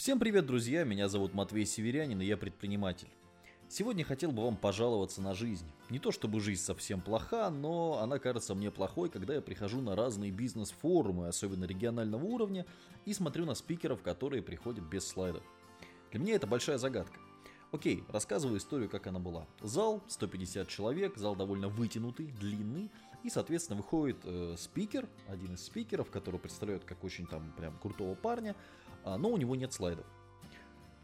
Всем привет, друзья! Меня зовут Матвей Северянин, и я предприниматель. Сегодня хотел бы вам пожаловаться на жизнь. Не то чтобы жизнь совсем плоха, но она кажется мне плохой, когда я прихожу на разные бизнес-форумы, особенно регионального уровня, и смотрю на спикеров, которые приходят без слайдов. Для меня это большая загадка. Окей, рассказываю историю, как она была. Зал, 150 человек, зал довольно вытянутый, длинный, и, соответственно, выходит э, спикер, один из спикеров, который представляет как очень там прям крутого парня, а, но у него нет слайдов.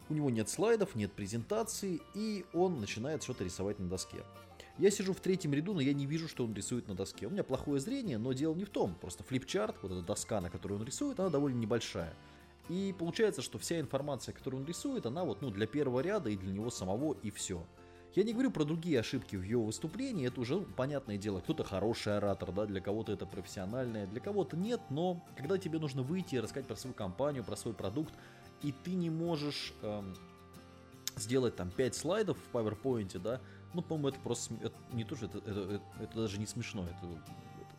У него нет слайдов, нет презентации, и он начинает что-то рисовать на доске. Я сижу в третьем ряду, но я не вижу, что он рисует на доске. У меня плохое зрение, но дело не в том. Просто флипчарт, вот эта доска, на которой он рисует, она довольно небольшая. И получается, что вся информация, которую он рисует, она вот ну, для первого ряда и для него самого, и все. Я не говорю про другие ошибки в его выступлении, это уже понятное дело, кто-то хороший оратор, да, для кого-то это профессиональное, для кого-то нет, но когда тебе нужно выйти и рассказать про свою компанию, про свой продукт, и ты не можешь эм, сделать там 5 слайдов в PowerPoint, да, ну, по-моему, это просто это не то, что это, это, это, это даже не смешно, это,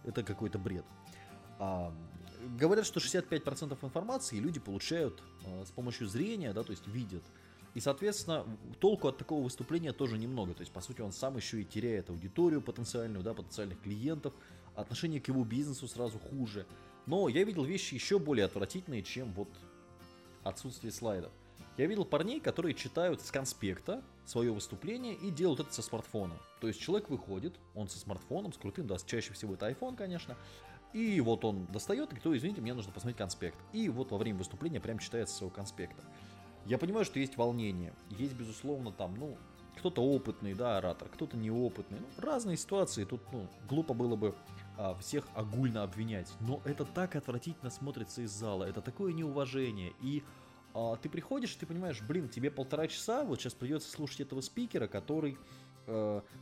это какой-то бред. А, говорят, что 65% информации люди получают а, с помощью зрения, да, то есть видят. И, соответственно, толку от такого выступления тоже немного. То есть, по сути, он сам еще и теряет аудиторию потенциальную, да, потенциальных клиентов, отношение к его бизнесу сразу хуже. Но я видел вещи еще более отвратительные, чем вот отсутствие слайдов. Я видел парней, которые читают с конспекта свое выступление и делают это со смартфона. То есть человек выходит, он со смартфоном, с крутым, да, чаще всего это iPhone, конечно, и вот он достает, и кто, извините, мне нужно посмотреть конспект. И вот во время выступления прям читает своего конспекта. Я понимаю, что есть волнение, есть, безусловно, там, ну, кто-то опытный, да, оратор, кто-то неопытный. Ну, разные ситуации, тут, ну, глупо было бы а, всех огульно обвинять. Но это так отвратительно смотрится из зала, это такое неуважение. И а, ты приходишь, ты понимаешь, блин, тебе полтора часа, вот сейчас придется слушать этого спикера, который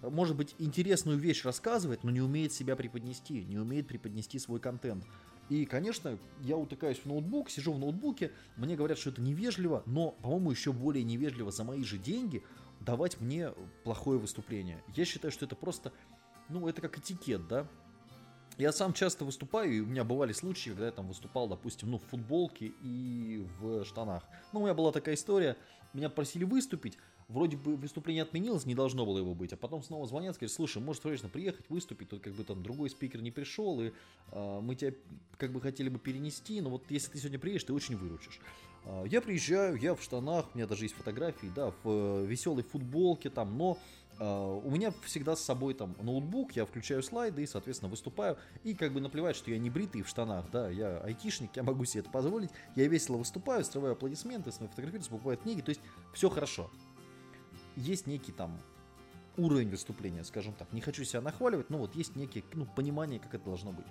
может быть, интересную вещь рассказывает, но не умеет себя преподнести, не умеет преподнести свой контент. И, конечно, я утыкаюсь в ноутбук, сижу в ноутбуке, мне говорят, что это невежливо, но, по-моему, еще более невежливо за мои же деньги давать мне плохое выступление. Я считаю, что это просто, ну, это как этикет, да, я сам часто выступаю, и у меня бывали случаи, когда я там выступал, допустим, ну, в футболке и в штанах. Ну, у меня была такая история, меня просили выступить, вроде бы выступление отменилось, не должно было его быть, а потом снова звонят, сказать, слушай, может срочно приехать, выступить, тут как бы там другой спикер не пришел, и э, мы тебя как бы хотели бы перенести, но вот если ты сегодня приедешь, ты очень выручишь. Э, я приезжаю, я в штанах, у меня даже есть фотографии, да, в э, веселой футболке там, но э, у меня всегда с собой там ноутбук, я включаю слайды и, соответственно, выступаю, и как бы наплевать, что я не бритый в штанах, да, я айтишник, я могу себе это позволить, я весело выступаю, срываю аплодисменты, с моей фотографируюсь, покупаю книги, то есть все хорошо есть некий там уровень выступления, скажем так. Не хочу себя нахваливать, но вот есть некие ну, понимание, как это должно быть.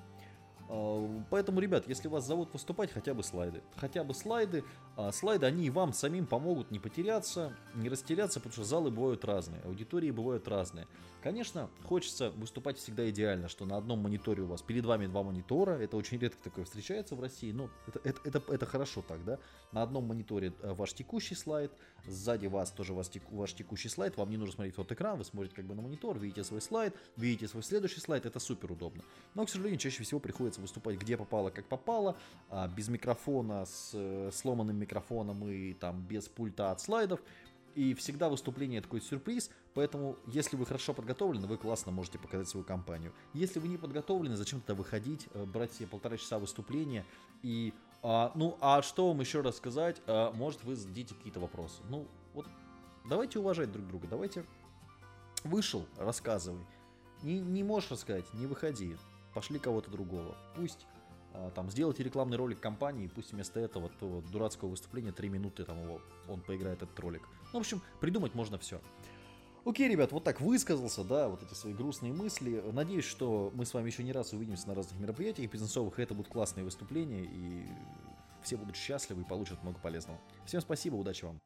А, поэтому, ребят, если вас зовут выступать, хотя бы слайды. Хотя бы слайды. А, слайды, они и вам самим помогут не потеряться, не растеряться, потому что залы бывают разные, аудитории бывают разные. Конечно, хочется выступать всегда идеально, что на одном мониторе у вас, перед вами два монитора, это очень редко такое встречается в России, но это, это, это, это хорошо так, да? На одном мониторе э, ваш текущий слайд, сзади вас тоже ваш, ваш текущий слайд, вам не нужно смотреть вот экран, вы смотрите как бы на монитор, видите свой слайд, видите свой следующий слайд, это супер удобно. Но, к сожалению, чаще всего приходится приходится выступать где попало, как попало, а, без микрофона, с э, сломанным микрофоном и там без пульта от слайдов. И всегда выступление такой сюрприз, поэтому если вы хорошо подготовлены, вы классно можете показать свою компанию. Если вы не подготовлены, зачем тогда выходить, э, брать себе полтора часа выступления и... А, ну, а что вам еще рассказать? А, может, вы зададите какие-то вопросы. Ну, вот давайте уважать друг друга, давайте... Вышел, рассказывай. Не, не можешь рассказать, не выходи пошли кого-то другого. Пусть а, там сделайте рекламный ролик компании, пусть вместо этого то дурацкого выступления 3 минуты там его, он поиграет этот ролик. Ну, в общем, придумать можно все. Окей, ребят, вот так высказался, да, вот эти свои грустные мысли. Надеюсь, что мы с вами еще не раз увидимся на разных мероприятиях бизнесовых, и это будут классные выступления, и все будут счастливы и получат много полезного. Всем спасибо, удачи вам!